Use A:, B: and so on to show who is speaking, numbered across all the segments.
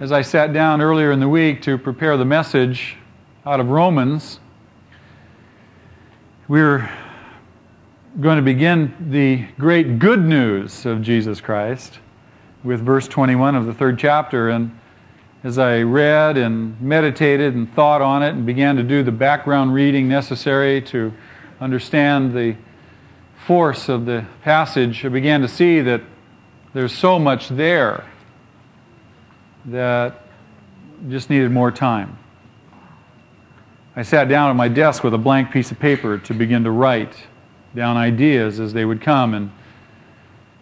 A: as I sat down earlier in the week to prepare the message out of Romans, we're going to begin the great good news of Jesus Christ with verse 21 of the third chapter. And as I read and meditated and thought on it and began to do the background reading necessary to understand the force of the passage, I began to see that there's so much there that just needed more time. I sat down at my desk with a blank piece of paper to begin to write down ideas as they would come, and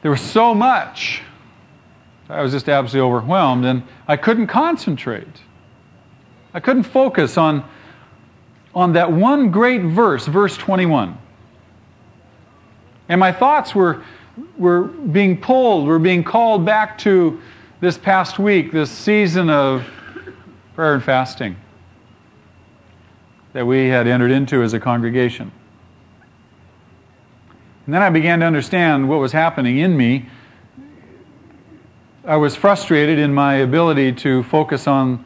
A: there was so much. I was just absolutely overwhelmed, and I couldn't concentrate. I couldn't focus on, on that one great verse, verse 21. And my thoughts were, were being pulled, were being called back to this past week, this season of prayer and fasting that we had entered into as a congregation. And then I began to understand what was happening in me. I was frustrated in my ability to focus on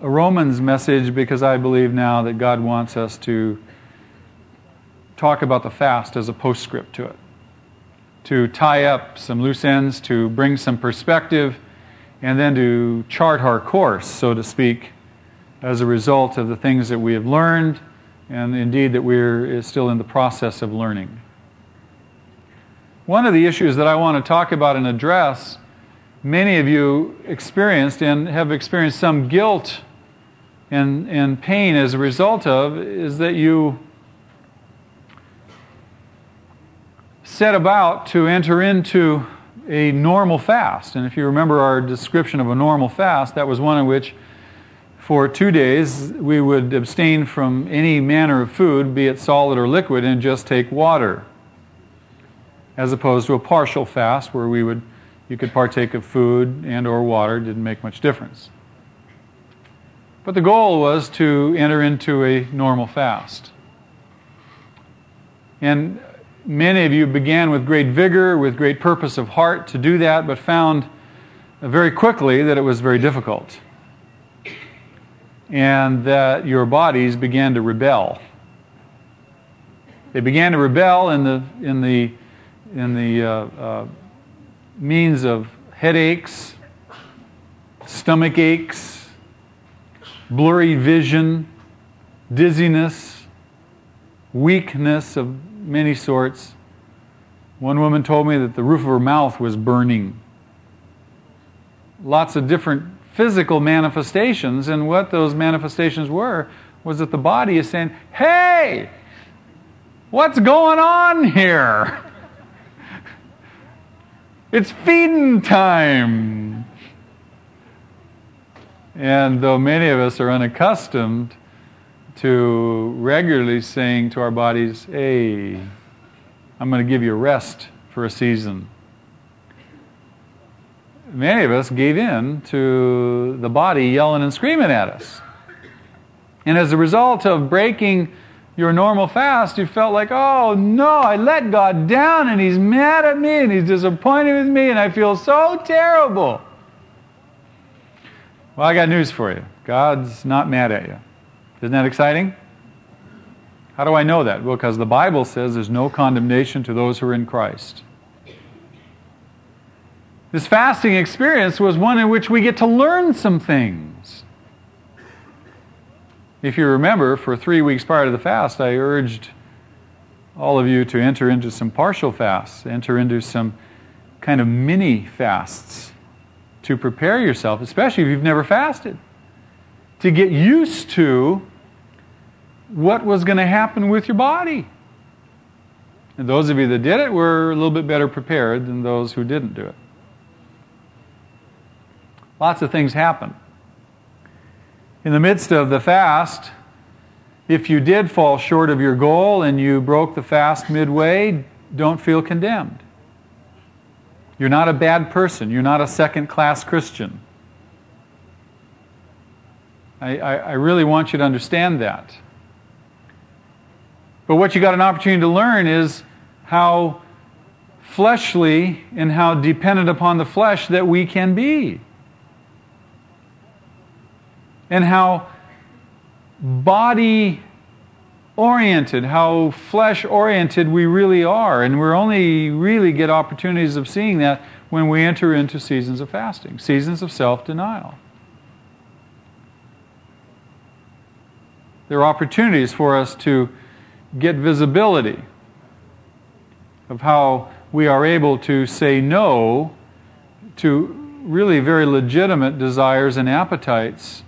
A: a Romans message because I believe now that God wants us to talk about the fast as a postscript to it, to tie up some loose ends, to bring some perspective, and then to chart our course, so to speak, as a result of the things that we have learned and indeed that we're still in the process of learning. One of the issues that I want to talk about and address, many of you experienced and have experienced some guilt and, and pain as a result of, is that you set about to enter into a normal fast. And if you remember our description of a normal fast, that was one in which for two days we would abstain from any manner of food, be it solid or liquid, and just take water as opposed to a partial fast where we would you could partake of food and or water didn't make much difference but the goal was to enter into a normal fast and many of you began with great vigor with great purpose of heart to do that but found very quickly that it was very difficult. And that your bodies began to rebel. They began to rebel in the in the in the uh, uh, means of headaches, stomach aches, blurry vision, dizziness, weakness of many sorts. One woman told me that the roof of her mouth was burning. Lots of different physical manifestations, and what those manifestations were was that the body is saying, Hey, what's going on here? It's feeding time. And though many of us are unaccustomed to regularly saying to our bodies, hey, I'm going to give you rest for a season, many of us gave in to the body yelling and screaming at us. And as a result of breaking your normal fast, you felt like, oh no, I let God down and He's mad at me and He's disappointed with me and I feel so terrible. Well, I got news for you God's not mad at you. Isn't that exciting? How do I know that? Well, because the Bible says there's no condemnation to those who are in Christ. This fasting experience was one in which we get to learn some things. If you remember, for three weeks prior to the fast, I urged all of you to enter into some partial fasts, enter into some kind of mini fasts to prepare yourself, especially if you've never fasted, to get used to what was going to happen with your body. And those of you that did it were a little bit better prepared than those who didn't do it. Lots of things happen in the midst of the fast, if you did fall short of your goal and you broke the fast midway, don't feel condemned. You're not a bad person. You're not a second class Christian. I, I, I, really want you to understand that. But what you got an opportunity to learn is how fleshly and how dependent upon the flesh that we can be. and how body oriented, how flesh oriented we really are. And we only really get opportunities of seeing that when we enter into seasons of fasting, seasons of self denial. There are opportunities for us to get visibility of how we are able to say no to really very legitimate desires and appetites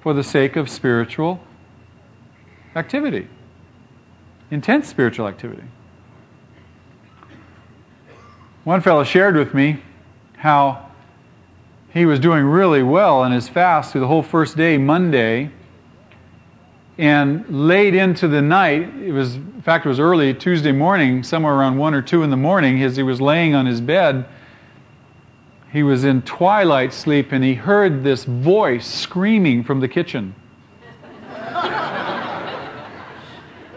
A: for the sake of spiritual activity, intense spiritual activity. One fellow shared with me how he was doing really well in his fast through the whole first day, Monday, and late into the night, it was, in fact, it was early Tuesday morning, somewhere around 1 or 2 in the morning, as he was laying on his bed, he was in twilight sleep and he heard this voice screaming from the kitchen.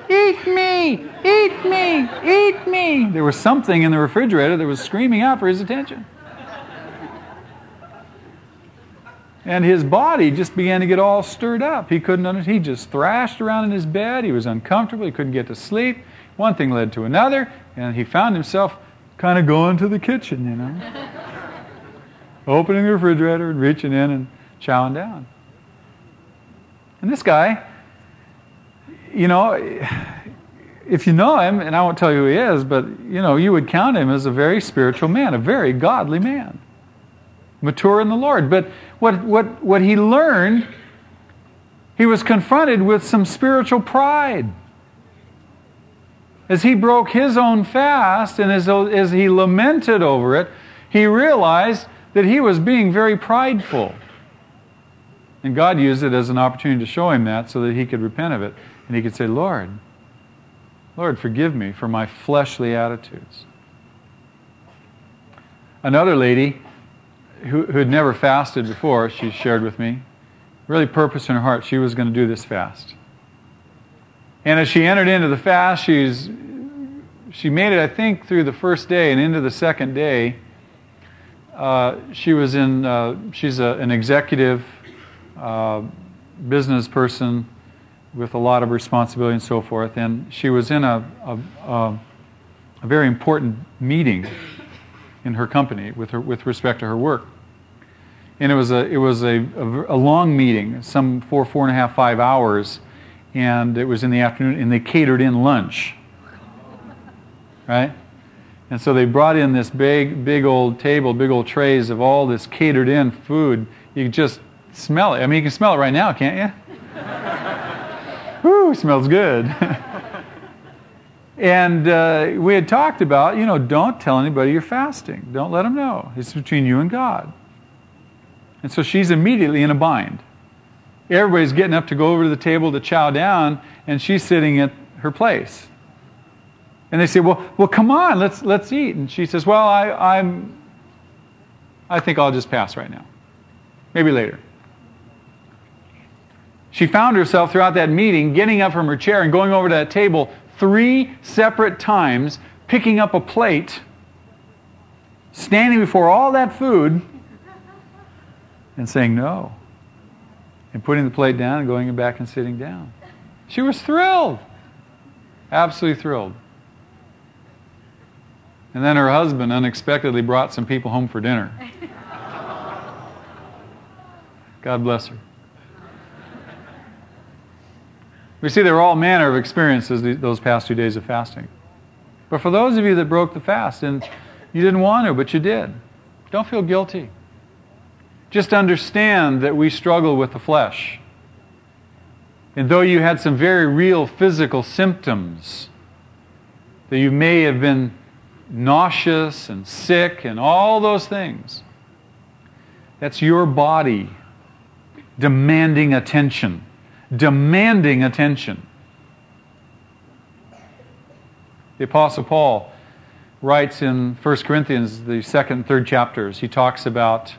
A: Eat me! Eat me! Eat me! There was something in the refrigerator that was screaming out for his attention. And his body just began to get all stirred up. He couldn't. He just thrashed around in his bed. He was uncomfortable. He couldn't get to sleep. One thing led to another, and he found himself kind of going to the kitchen, you know. Opening the refrigerator and reaching in and chowing down. And this guy, you know, if you know him, and I won't tell you who he is, but you know, you would count him as a very spiritual man, a very godly man, mature in the Lord. But what what what he learned, he was confronted with some spiritual pride. As he broke his own fast and as, as he lamented over it, he realized that he was being very prideful. And God used it as an opportunity to show him that so that he could repent of it. And he could say, Lord, Lord, forgive me for my fleshly attitudes. Another lady who, had never fasted before, she shared with me, really purpose in her heart she was going to do this fast. And as she entered into the fast, she's, she made it, I think, through the first day and into the second day. Uh, she was in, uh, she's a, an executive uh, business person with a lot of responsibility and so forth. And she was in a, a, a very important meeting in her company with, her, with respect to her work. And it was a, it was a, a, a long meeting, some four, four and a half, five hours. And it was in the afternoon, and they catered in lunch. Right? And so they brought in this big, big old table, big old trays of all this catered in food. You just smell it. I mean, you can smell it right now, can't you? Whew, smells good. and uh, we had talked about, you know, don't tell anybody you're fasting. Don't let them know. It's between you and God. And so she's immediately in a bind. Everybody's getting up to go over to the table to chow down, and she's sitting at her place. And they say, "Well, well, come on, let's let's eat." And she says, "Well, I, I'm, I think I'll just pass right now. Maybe later." She found herself throughout that meeting getting up from her chair and going over to that table three separate times, picking up a plate, standing before all that food, and saying no. And putting the plate down and going back and sitting down. She was thrilled. Absolutely thrilled. And then her husband unexpectedly brought some people home for dinner. God bless her. We see there were all manner of experiences those past two days of fasting. But for those of you that broke the fast and you didn't want to, but you did, don't feel guilty. Just understand that we struggle with the flesh. And though you had some very real physical symptoms, that you may have been nauseous and sick and all those things, that's your body demanding attention demanding attention. The Apostle Paul writes in 1 Corinthians, the second and third chapters, he talks about,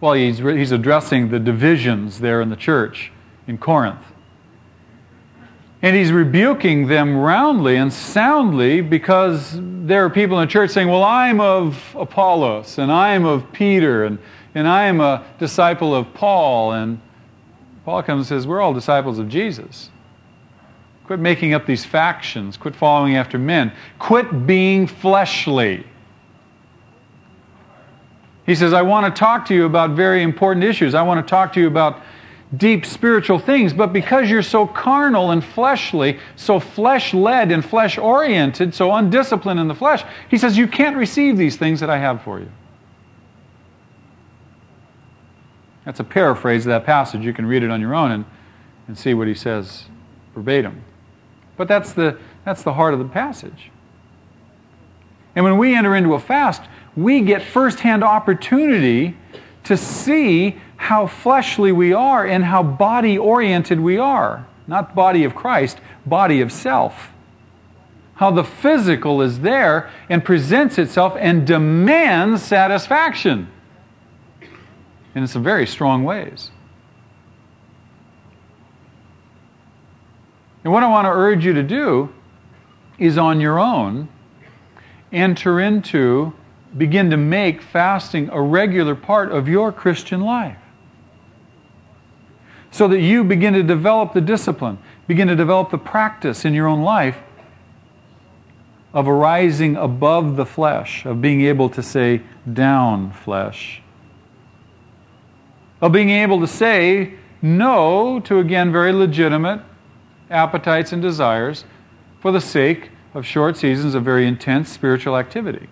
A: well, he's, he's addressing the divisions there in the church in Corinth. And he's rebuking them roundly and soundly because there are people in the church saying, Well, I'm of Apollos, and I am of Peter, and, and I am a disciple of Paul, and Paul comes and says, We're all disciples of Jesus. Quit making up these factions. Quit following after men. Quit being fleshly. He says, I want to talk to you about very important issues. I want to talk to you about deep spiritual things, but because you're so carnal and fleshly, so flesh led and flesh oriented, so undisciplined in the flesh, he says, you can't receive these things that I have for you. That's a paraphrase of that passage. You can read it on your own and, and see what he says verbatim. But that's the, that's the heart of the passage. And when we enter into a fast, we get firsthand opportunity to see how fleshly we are and how body oriented we are. Not body of Christ, body of self. How the physical is there and presents itself and demands satisfaction in some very strong ways. And what I want to urge you to do is on your own enter into, begin to make fasting a regular part of your Christian life. So that you begin to develop the discipline, begin to develop the practice in your own life of arising above the flesh, of being able to say, down flesh, of being able to say no to, again, very legitimate appetites and desires for the sake of short seasons of very intense spiritual activity.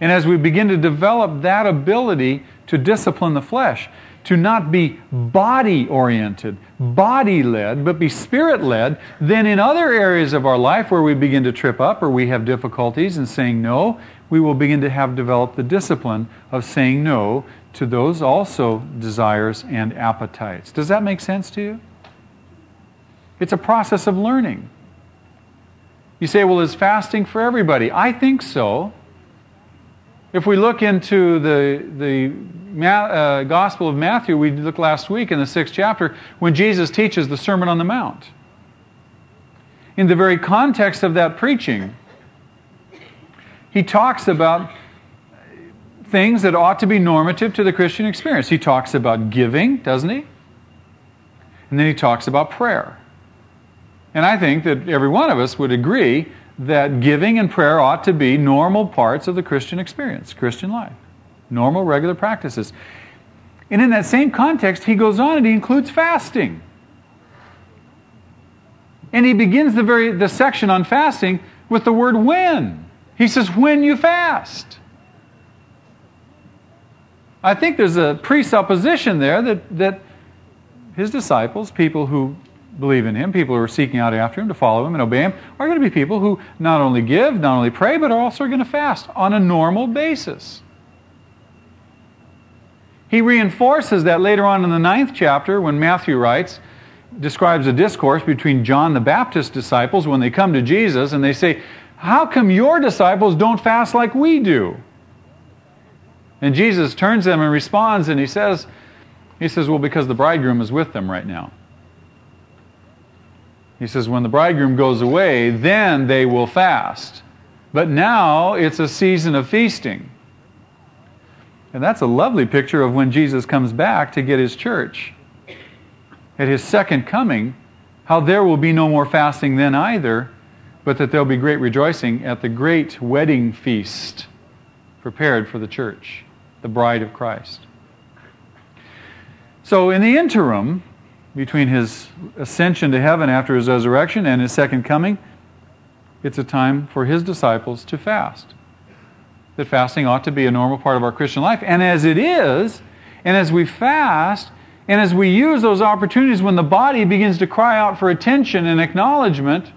A: And as we begin to develop that ability to discipline the flesh, to not be body oriented, body led, but be spirit led, then in other areas of our life where we begin to trip up or we have difficulties in saying no, we will begin to have developed the discipline of saying no to those also desires and appetites. Does that make sense to you? It's a process of learning. You say, well, is fasting for everybody? I think so. If we look into the, the uh, Gospel of Matthew, we looked last week in the sixth chapter, when Jesus teaches the Sermon on the Mount. In the very context of that preaching, he talks about things that ought to be normative to the Christian experience. He talks about giving, doesn't he? And then he talks about prayer. And I think that every one of us would agree that giving and prayer ought to be normal parts of the Christian experience, Christian life, normal, regular practices. And in that same context, he goes on and he includes fasting. And he begins the very the section on fasting with the word when. He says, when you fast. I think there's a presupposition there that, that his disciples, people who believe in him, people who are seeking out after him to follow him and obey him, are going to be people who not only give, not only pray, but are also going to fast on a normal basis. He reinforces that later on in the ninth chapter when Matthew writes, describes a discourse between John the Baptist's disciples when they come to Jesus and they say, How come your disciples don't fast like we do? And Jesus turns them and responds and he says, he says, Well, because the bridegroom is with them right now. He says, when the bridegroom goes away, then they will fast. But now it's a season of feasting. And that's a lovely picture of when Jesus comes back to get his church. At his second coming, how there will be no more fasting then either, but that there'll be great rejoicing at the great wedding feast prepared for the church, the bride of Christ. So, in the interim, between his ascension to heaven after his resurrection and his second coming, it's a time for his disciples to fast. That fasting ought to be a normal part of our Christian life. And as it is, and as we fast, and as we use those opportunities when the body begins to cry out for attention and acknowledgement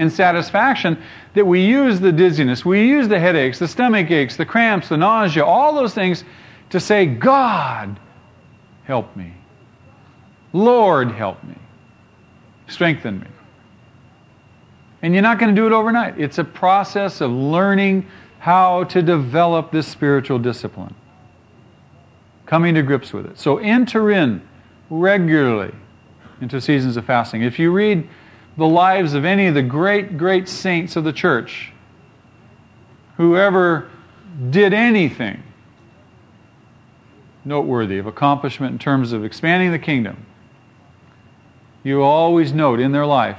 A: and satisfaction, that we use the dizziness, we use the headaches, the stomach aches, the cramps, the nausea, all those things to say, God, help me. Lord, help me. Strengthen me. And you're not going to do it overnight. It's a process of learning how to develop this spiritual discipline, coming to grips with it. So enter in regularly into seasons of fasting. If you read the lives of any of the great, great saints of the church, whoever did anything noteworthy of accomplishment in terms of expanding the kingdom, you always note in their life,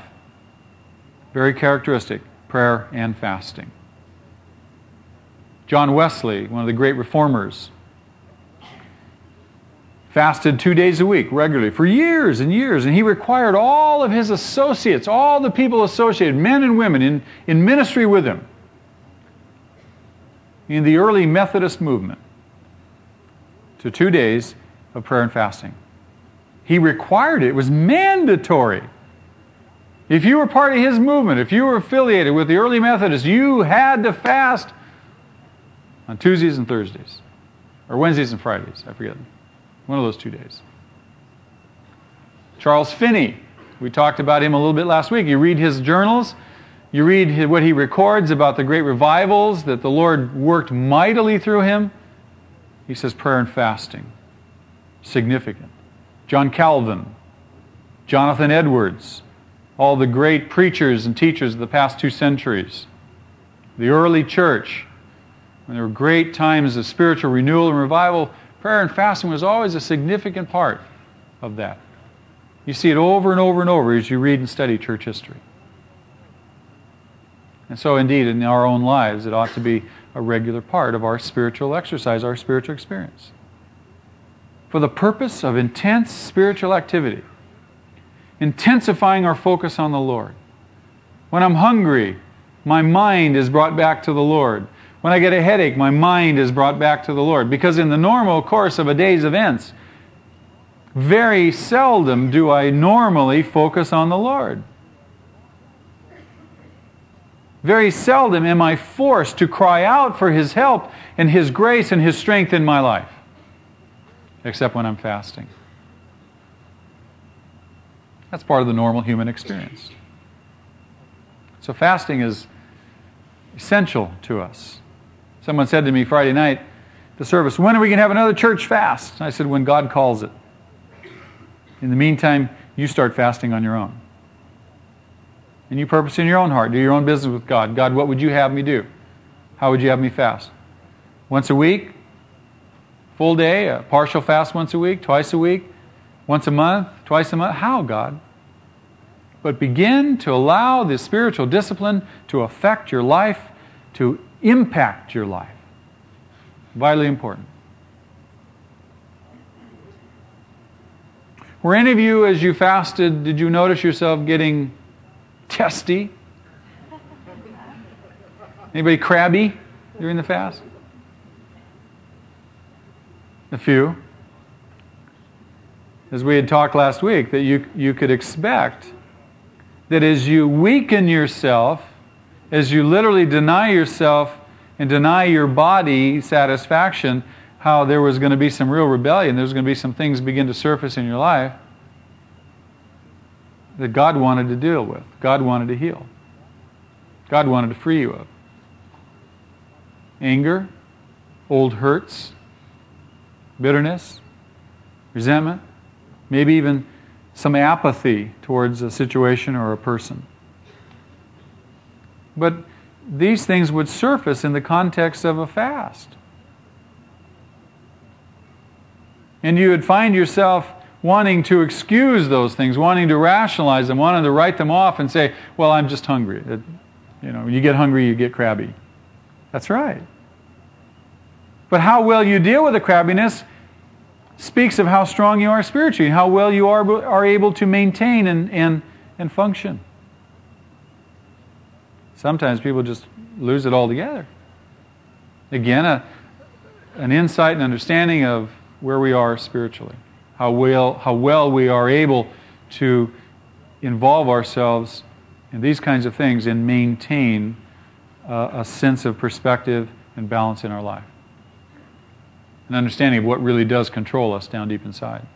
A: very characteristic, prayer and fasting. John Wesley, one of the great reformers, fasted two days a week regularly for years and years, and he required all of his associates, all the people associated, men and women, in, in ministry with him, in the early Methodist movement, to two days of prayer and fasting. He required it, it was mandatory. If you were part of his movement, if you were affiliated with the early Methodists, you had to fast on Tuesdays and Thursdays, or Wednesdays and Fridays, I forget. One of those two days. Charles Finney, we talked about him a little bit last week. You read his journals, you read what he records about the great revivals that the Lord worked mightily through him. He says prayer and fasting. Significant. John Calvin, Jonathan Edwards, all the great preachers and teachers of the past two centuries. The early church, when there were great times of spiritual renewal and revival, prayer and fasting was always a significant part of that. You see it over and over and over as you read and study church history. And so, indeed, in our own lives, it ought to be a regular part of our spiritual exercise, our spiritual experience. For the purpose of intense spiritual activity intensifying our focus on the Lord. When I'm hungry, my mind is brought back to the Lord. When I get a headache, my mind is brought back to the Lord. Because in the normal course of a day's events, very seldom do I normally focus on the Lord. Very seldom am I forced to cry out for His help and His grace and His strength in my life, except when I'm fasting. That's part of the normal human experience. So fasting is essential to us. Someone said to me Friday night, the service, when are we going to have another church fast? I said, when God calls it. In the meantime, you start fasting on your own. And you purpose in your own heart. Do your own business with God. God, what would you have me do? How would you have me fast? Once a week? Full day? A partial fast once a week? Twice a week? Once a month, twice a month? How, God? But begin to allow the spiritual discipline to affect your life, to impact your life. Vitally important. Were any of you, as you fasted, did you notice yourself getting testy? Anybody crabby during the fast? A few as we had talked last week, that you, you could expect that as you weaken yourself, as you literally deny yourself and deny your body satisfaction, how there was going to be some real rebellion, there's going to be some things begin to surface in your life that God wanted to deal with, God wanted to heal, God wanted to free you of. Anger, old hurts, bitterness, resentment, maybe even some apathy towards a situation or a person. But these things would surface in the context of a fast. And you would find yourself wanting to excuse those things, wanting to rationalize them, wanting to write them off and say, well, I'm just hungry. It, you know, when you get hungry, you get crabby. That's right. But how well you deal with the crabbiness speaks of how strong you are spiritually, how well you are, are able to maintain and, and, and function. Sometimes people just lose it altogether. Again, a, an insight and understanding of where we are spiritually, how well, how well we are able to involve ourselves in these kinds of things and maintain uh, a sense of perspective and balance in our life an understanding of what really does control us down deep inside.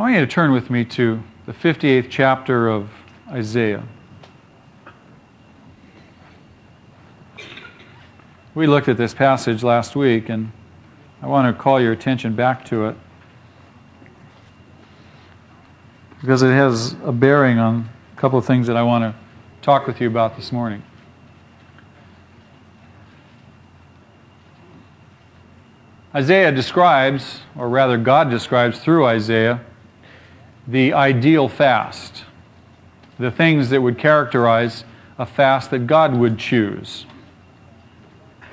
A: I want you to turn with me to the 58th chapter of Isaiah. We looked at this passage last week, and I want to call your attention back to it because it has a bearing on a couple of things that I want to talk with you about this morning. Isaiah describes, or rather, God describes through Isaiah, the ideal fast, the things that would characterize a fast that God would choose,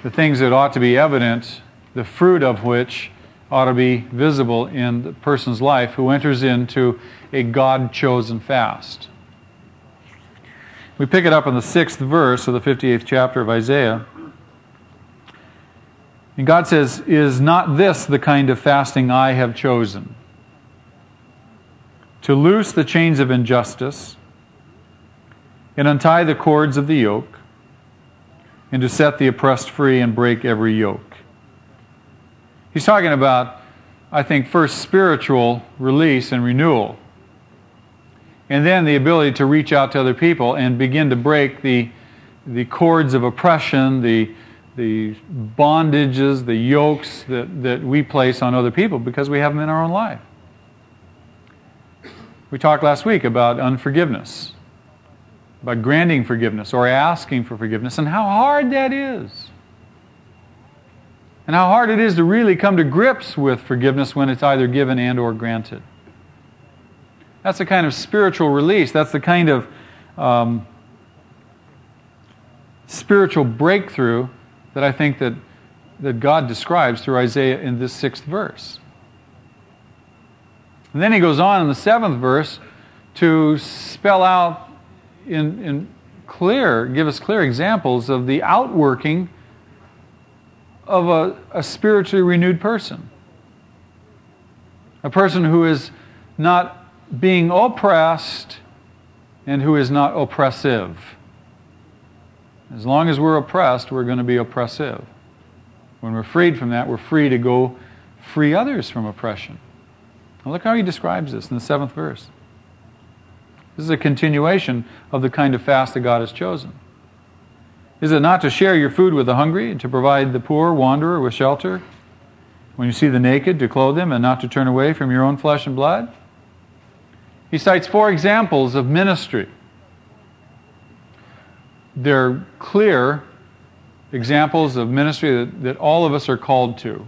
A: the things that ought to be evident, the fruit of which ought to be visible in the person's life who enters into a God chosen fast. We pick it up in the sixth verse of the 58th chapter of Isaiah. And God says, Is not this the kind of fasting I have chosen? To loose the chains of injustice and untie the cords of the yoke, and to set the oppressed free and break every yoke. He's talking about, I think, first spiritual release and renewal, and then the ability to reach out to other people and begin to break the, the cords of oppression, the, the bondages, the yokes that, that we place on other people because we have them in our own life. We talked last week about unforgiveness, about granting forgiveness or asking for forgiveness, and how hard that is. And how hard it is to really come to grips with forgiveness when it's either given and or granted. That's the kind of spiritual release. That's the kind of um, spiritual breakthrough that I think that, that God describes through Isaiah in this sixth verse. And then he goes on in the seventh verse to spell out in, in clear, give us clear examples of the outworking of a, a spiritually renewed person. A person who is not being oppressed and who is not oppressive. As long as we're oppressed, we're going to be oppressive. When we're freed from that, we're free to go free others from oppression. Now look how he describes this in the seventh verse. This is a continuation of the kind of fast that God has chosen. Is it not to share your food with the hungry, and to provide the poor wanderer with shelter? When you see the naked, to clothe them, and not to turn away from your own flesh and blood? He cites four examples of ministry they're clear examples of ministry that, that all of us are called to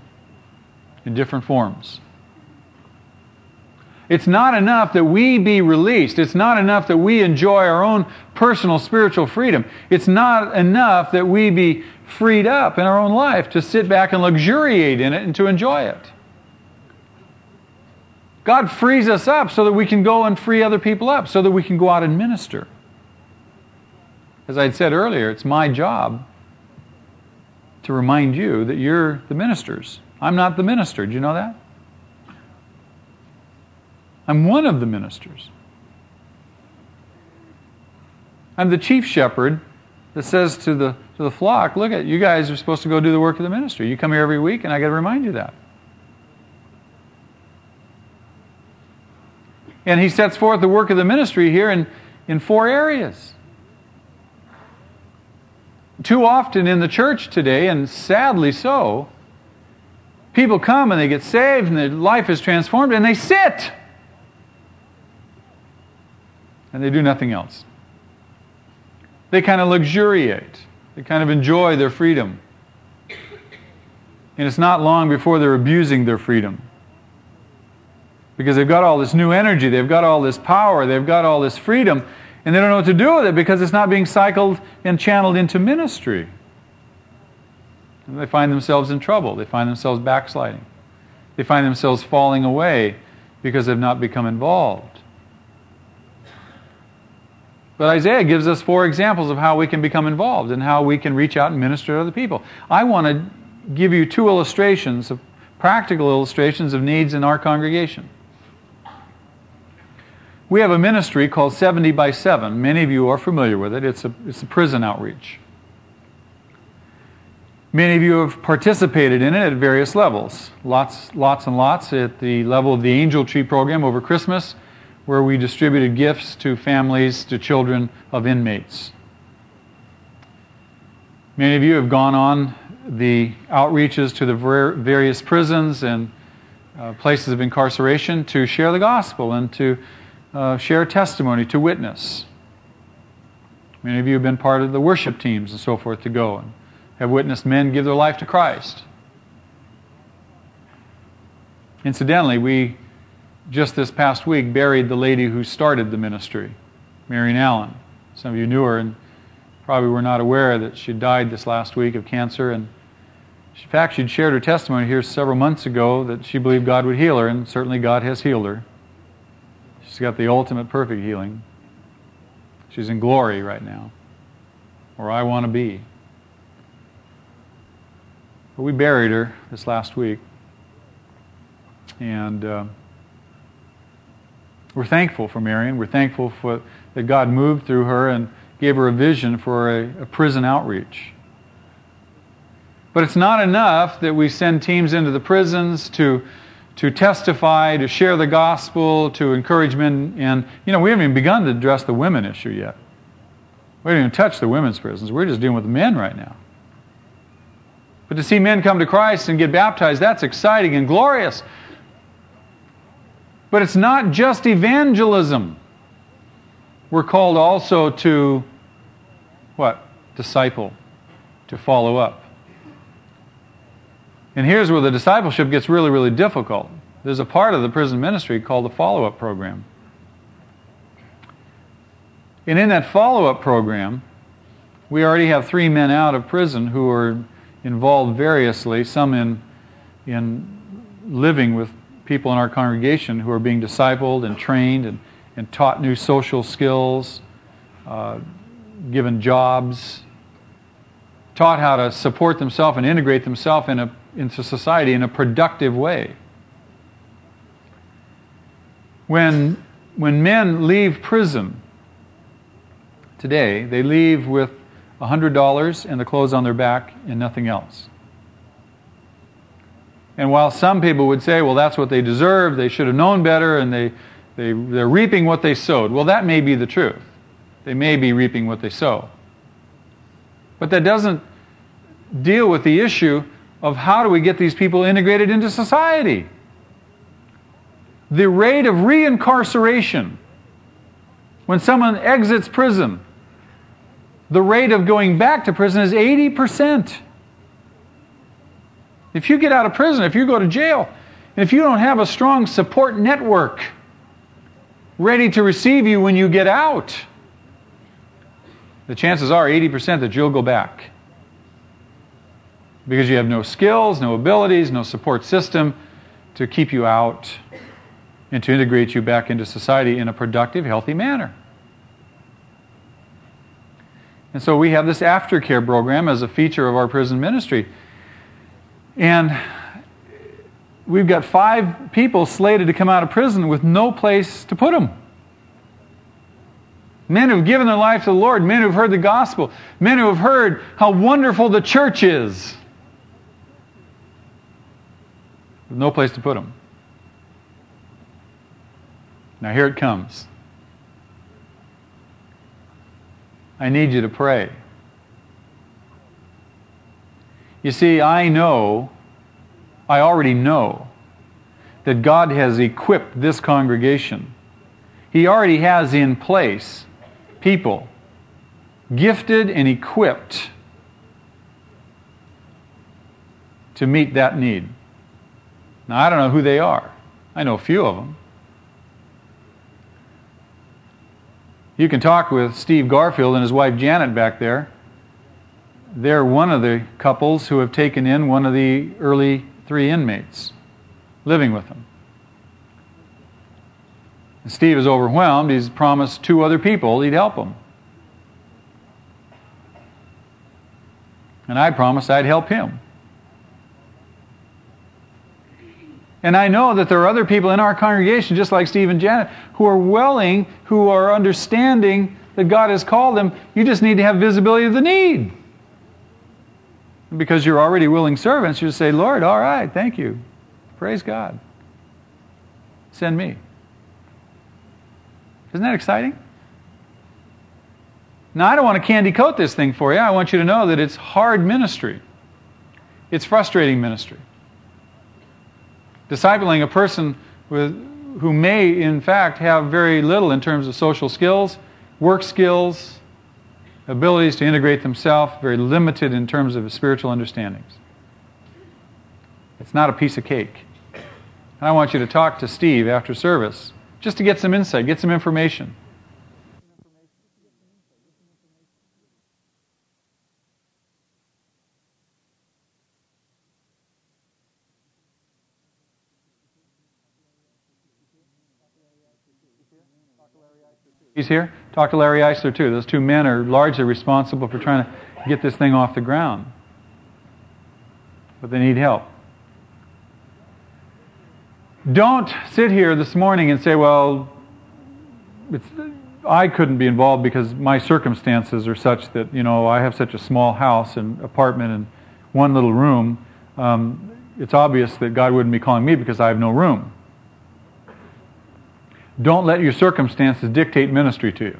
A: in different forms. It's not enough that we be released. It's not enough that we enjoy our own personal spiritual freedom. It's not enough that we be freed up in our own life to sit back and luxuriate in it and to enjoy it. God frees us up so that we can go and free other people up, so that we can go out and minister. As I said earlier, it's my job to remind you that you're the ministers. I'm not the minister. Do you know that? I'm one of the ministers. I'm the chief shepherd that says to the, to the flock, look at you guys are supposed to go do the work of the ministry. You come here every week and I got to remind you that. And he sets forth the work of the ministry here in, in four areas. Too often in the church today, and sadly so, people come and they get saved and their life is transformed and they sit. And they do nothing else. They kind of luxuriate, they kind of enjoy their freedom. And it's not long before they're abusing their freedom. Because they've got all this new energy, they've got all this power, they've got all this freedom, and they don't know what to do with it because it's not being cycled and channeled into ministry. And they find themselves in trouble. They find themselves backsliding. They find themselves falling away because they've not become involved. But Isaiah gives us four examples of how we can become involved and how we can reach out and minister to other people. I want to give you two illustrations of practical illustrations of needs in our congregation. We have a ministry called 70 by 7. Many of you are familiar with it. It's a, it's a prison outreach. Many of you have participated in it at various levels. Lots, lots and lots at the level of the Angel Tree program over Christmas, where we distributed gifts to families, to children of inmates. Many of you have gone on the outreaches to the various prisons and uh, places of incarceration to share the gospel and to uh, share testimony, to witness. Many of you have been part of the worship teams and so forth to go and have witnessed men give their life to Christ. Incidentally, we just this past week buried the lady who started the ministry, Marion Allen. Some of you knew her and probably were not aware that she died this last week of cancer. And in fact, she'd shared her testimony here several months ago that she believed God would heal her, and certainly God has healed her. She's got the ultimate perfect healing. She's in glory right now, where I want to be. But we buried her this last week. And uh, we're thankful for Marion. We're thankful for, that God moved through her and gave her a vision for a, a prison outreach. But it's not enough that we send teams into the prisons to, to testify, to share the gospel, to encourage men. And, you know, we haven't even begun to address the women issue yet. We haven't even touched the women's prisons. We're just dealing with the men right now. But to see men come to Christ and get baptized, that's exciting and glorious. But it's not just evangelism. We're called also to what? Disciple, to follow up. And here's where the discipleship gets really, really difficult. There's a part of the prison ministry called the follow up program. And in that follow up program, we already have three men out of prison who are involved variously, some in, in living with people in our congregation who are being discipled and trained and, and taught new social skills, uh, given jobs, taught how to support themselves and integrate themselves in into society in a productive way. When, when men leave prison today, they leave with $100 and the clothes on their back and nothing else. And while some people would say, well, that's what they deserve, they should have known better, and they, they, they're reaping what they sowed, well, that may be the truth. They may be reaping what they sow. But that doesn't deal with the issue of how do we get these people integrated into society. The rate of reincarceration when someone exits prison, the rate of going back to prison is 80%. If you get out of prison, if you go to jail, and if you don't have a strong support network ready to receive you when you get out, the chances are 80% that you'll go back. Because you have no skills, no abilities, no support system to keep you out and to integrate you back into society in a productive, healthy manner. And so we have this aftercare program as a feature of our prison ministry. And we've got five people slated to come out of prison with no place to put them. Men who've given their life to the Lord, men who've heard the gospel, men who have heard how wonderful the church is. With no place to put them. Now, here it comes. I need you to pray. You see, I know, I already know, that God has equipped this congregation. He already has in place people gifted and equipped to meet that need. Now, I don't know who they are. I know a few of them. You can talk with Steve Garfield and his wife Janet back there they're one of the couples who have taken in one of the early three inmates living with them. And Steve is overwhelmed. He's promised two other people he'd help them. And I promised I'd help him. And I know that there are other people in our congregation, just like Steve and Janet, who are willing, who are understanding that God has called them. You just need to have visibility of the need because you're already willing servants, you say, Lord, all right, thank you. Praise God. Send me. Isn't that exciting? Now, I don't want to candy coat this thing for you. I want you to know that it's hard ministry, it's frustrating ministry. Discipling a person with, who may, in fact, have very little in terms of social skills, work skills, abilities to integrate themselves, very limited in terms of spiritual understandings. It's not a piece of cake. And I want you to talk to Steve after service just to get some insight, get some information. He's here. Talk to Larry Eisler too. Those two men are largely responsible for trying to get this thing off the ground. But they need help. Don't sit here this morning and say, well, I couldn't be involved because my circumstances are such that, you know, I have such a small house and apartment and one little room. Um, it's obvious that God wouldn't be calling me because I have no room. Don't let your circumstances dictate ministry to you.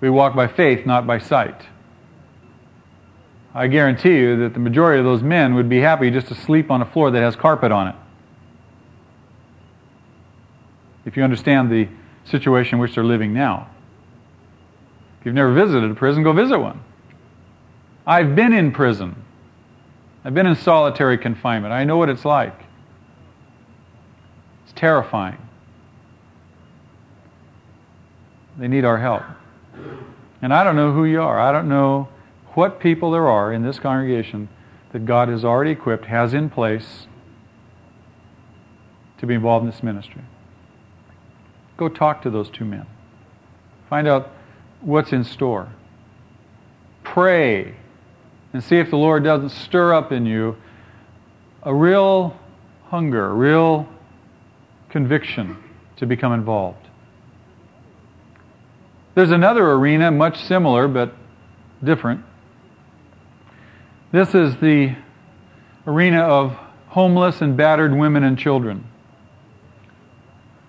A: We walk by faith, not by sight. I guarantee you that the majority of those men would be happy just to sleep on a floor that has carpet on it. If you understand the situation in which they're living now. If you've never visited a prison, go visit one. I've been in prison. I've been in solitary confinement. I know what it's like. It's terrifying. They need our help. And I don't know who you are. I don't know what people there are in this congregation that God has already equipped, has in place to be involved in this ministry. Go talk to those two men. Find out what's in store. Pray and see if the Lord doesn't stir up in you a real hunger, a real conviction to become involved. There's another arena, much similar but different. This is the arena of homeless and battered women and children.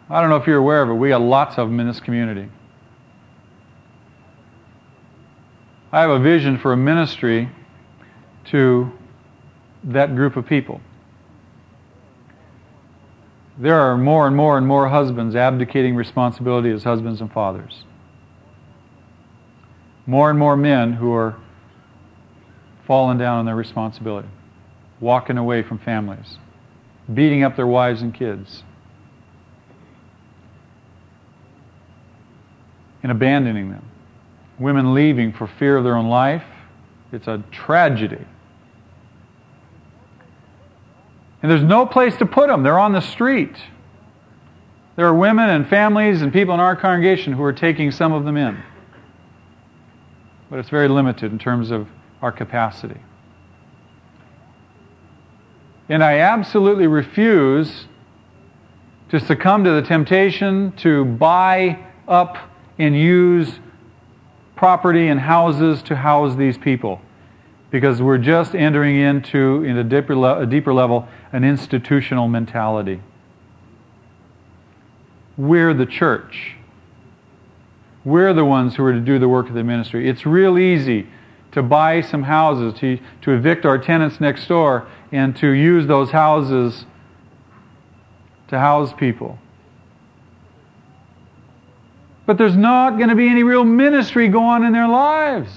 A: I don't know if you're aware of it, we got lots of them in this community. I have a vision for a ministry to that group of people. There are more and more and more husbands abdicating responsibility as husbands and fathers more and more men who are falling down on their responsibility, walking away from families, beating up their wives and kids, and abandoning them. Women leaving for fear of their own life. It's a tragedy. And there's no place to put them. They're on the street. There are women and families and people in our congregation who are taking some of them in but it's very limited in terms of our capacity. And I absolutely refuse to succumb to the temptation to buy up and use property and houses to house these people because we're just entering into, in a deeper, le- a deeper level, an institutional mentality. We're the church. We're the ones who are to do the work of the ministry. It's real easy to buy some houses, to, to evict our tenants next door, and to use those houses to house people. But there's not going to be any real ministry going on in their lives.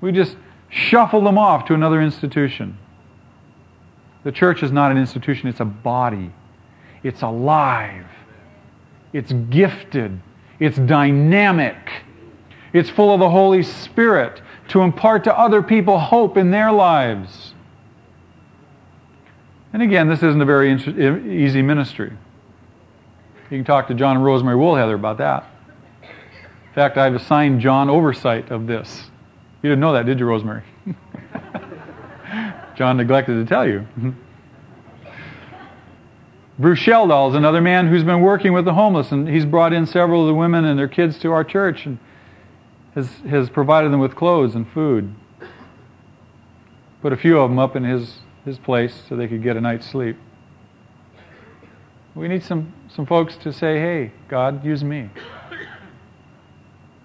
A: We just shuffle them off to another institution. The church is not an institution, it's a body. It's alive. It's gifted. It's dynamic. It's full of the Holy Spirit to impart to other people hope in their lives. And again, this isn't a very easy ministry. You can talk to John and Rosemary Woolheather about that. In fact, I've assigned John oversight of this. You didn't know that, did you, Rosemary? John neglected to tell you. Bruce Sheldahl is another man who's been working with the homeless, and he's brought in several of the women and their kids to our church and has, has provided them with clothes and food. Put a few of them up in his, his place so they could get a night's sleep. We need some, some folks to say, hey, God, use me.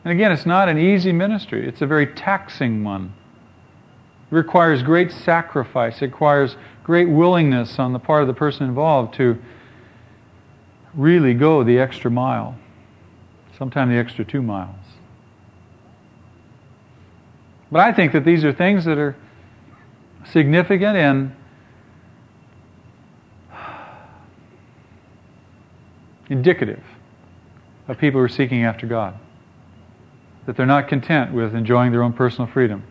A: And again, it's not an easy ministry, it's a very taxing one. It requires great sacrifice, it requires great willingness on the part of the person involved to really go the extra mile, sometimes the extra two miles. But I think that these are things that are significant and indicative of people who are seeking after God. That they're not content with enjoying their own personal freedom.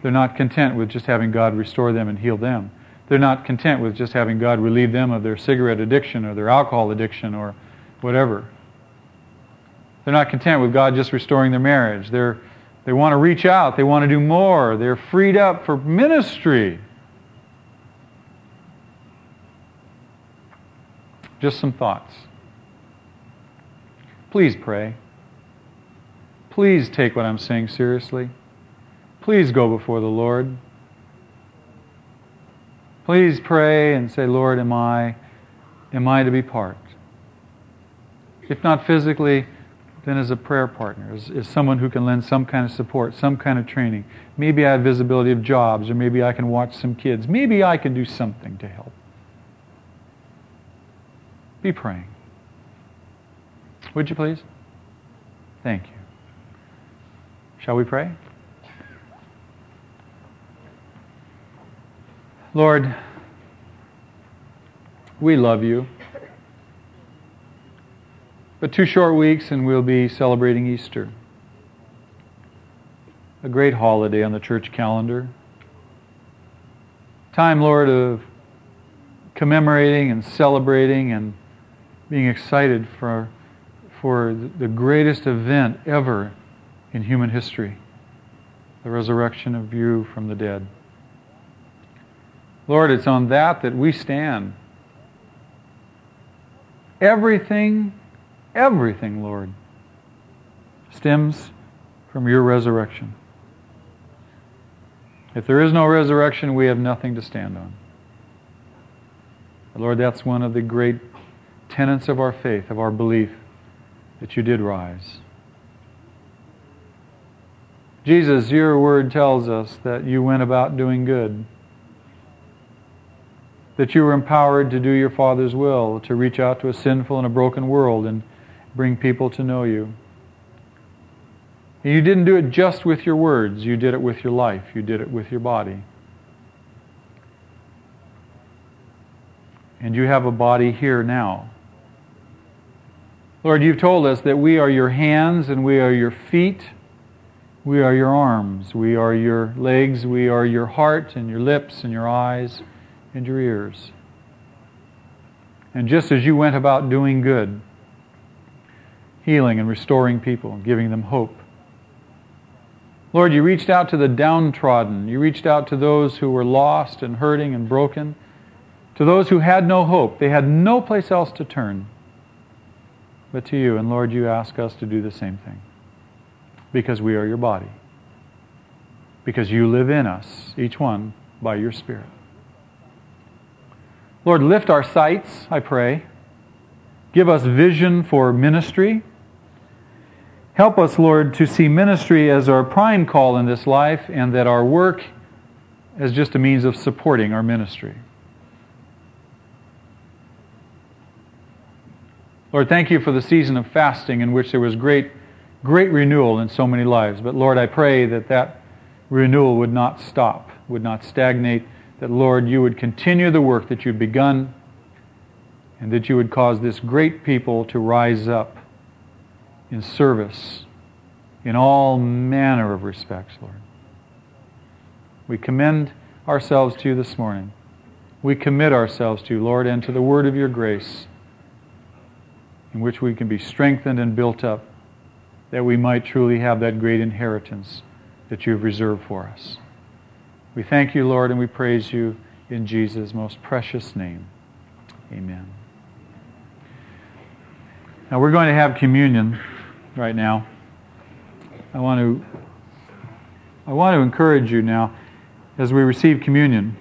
A: They're not content with just having God restore them and heal them. They're not content with just having God relieve them of their cigarette addiction or their alcohol addiction or whatever. They're not content with God just restoring their marriage. They're, they want to reach out. They want to do more. They're freed up for ministry. Just some thoughts. Please pray. Please take what I'm saying seriously. Please go before the Lord. Please pray and say, Lord, am I, am I to be part? If not physically, then as a prayer partner, as, as someone who can lend some kind of support, some kind of training. Maybe I have visibility of jobs, or maybe I can watch some kids. Maybe I can do something to help. Be praying. Would you please? Thank you. Shall we pray? Lord, we love you. But two short weeks and we'll be celebrating Easter. A great holiday on the church calendar. Time, Lord, of commemorating and celebrating and being excited for, for the greatest event ever in human history the resurrection of you from the dead. Lord, it's on that that we stand. Everything, everything, Lord, stems from your resurrection. If there is no resurrection, we have nothing to stand on. Lord, that's one of the great tenets of our faith, of our belief, that you did rise. Jesus, your word tells us that you went about doing good, that you were empowered to do your Father's will, to reach out to a sinful and a broken world and bring people to know you. And you didn't do it just with your words, you did it with your life, you did it with your body. And you have a body here now. Lord, you've told us that we are your hands and we are your feet. We are your arms. We are your legs. We are your heart and your lips and your eyes and your ears. And just as you went about doing good, healing and restoring people, giving them hope, Lord, you reached out to the downtrodden. You reached out to those who were lost and hurting and broken, to those who had no hope. They had no place else to turn but to you. And Lord, you ask us to do the same thing because we are your body, because you live in us, each one, by your Spirit. Lord, lift our sights, I pray. Give us vision for ministry. Help us, Lord, to see ministry as our prime call in this life and that our work as just a means of supporting our ministry. Lord, thank you for the season of fasting in which there was great, great renewal in so many lives. But Lord, I pray that that renewal would not stop, would not stagnate, that Lord, you would continue the work that you've begun, and that you would cause this great people to rise up in service in all manner of respects, Lord. We commend ourselves to you this morning. We commit ourselves to you, Lord, and to the word of your grace in which we can be strengthened and built up, that we might truly have that great inheritance that you have reserved for us. We thank you, Lord, and we praise you in Jesus' most precious name. Amen. Now we're going to have communion right now. I want to I want to encourage you now as we receive communion.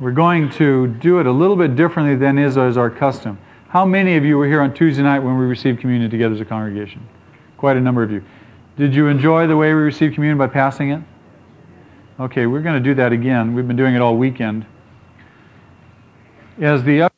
A: We're going to do it a little bit differently than is as our custom. How many of you were here on Tuesday night when we received communion together as a congregation? Quite a number of you. Did you enjoy the way we received communion by passing it? Okay, we're going to do that again. We've been doing it all weekend. As the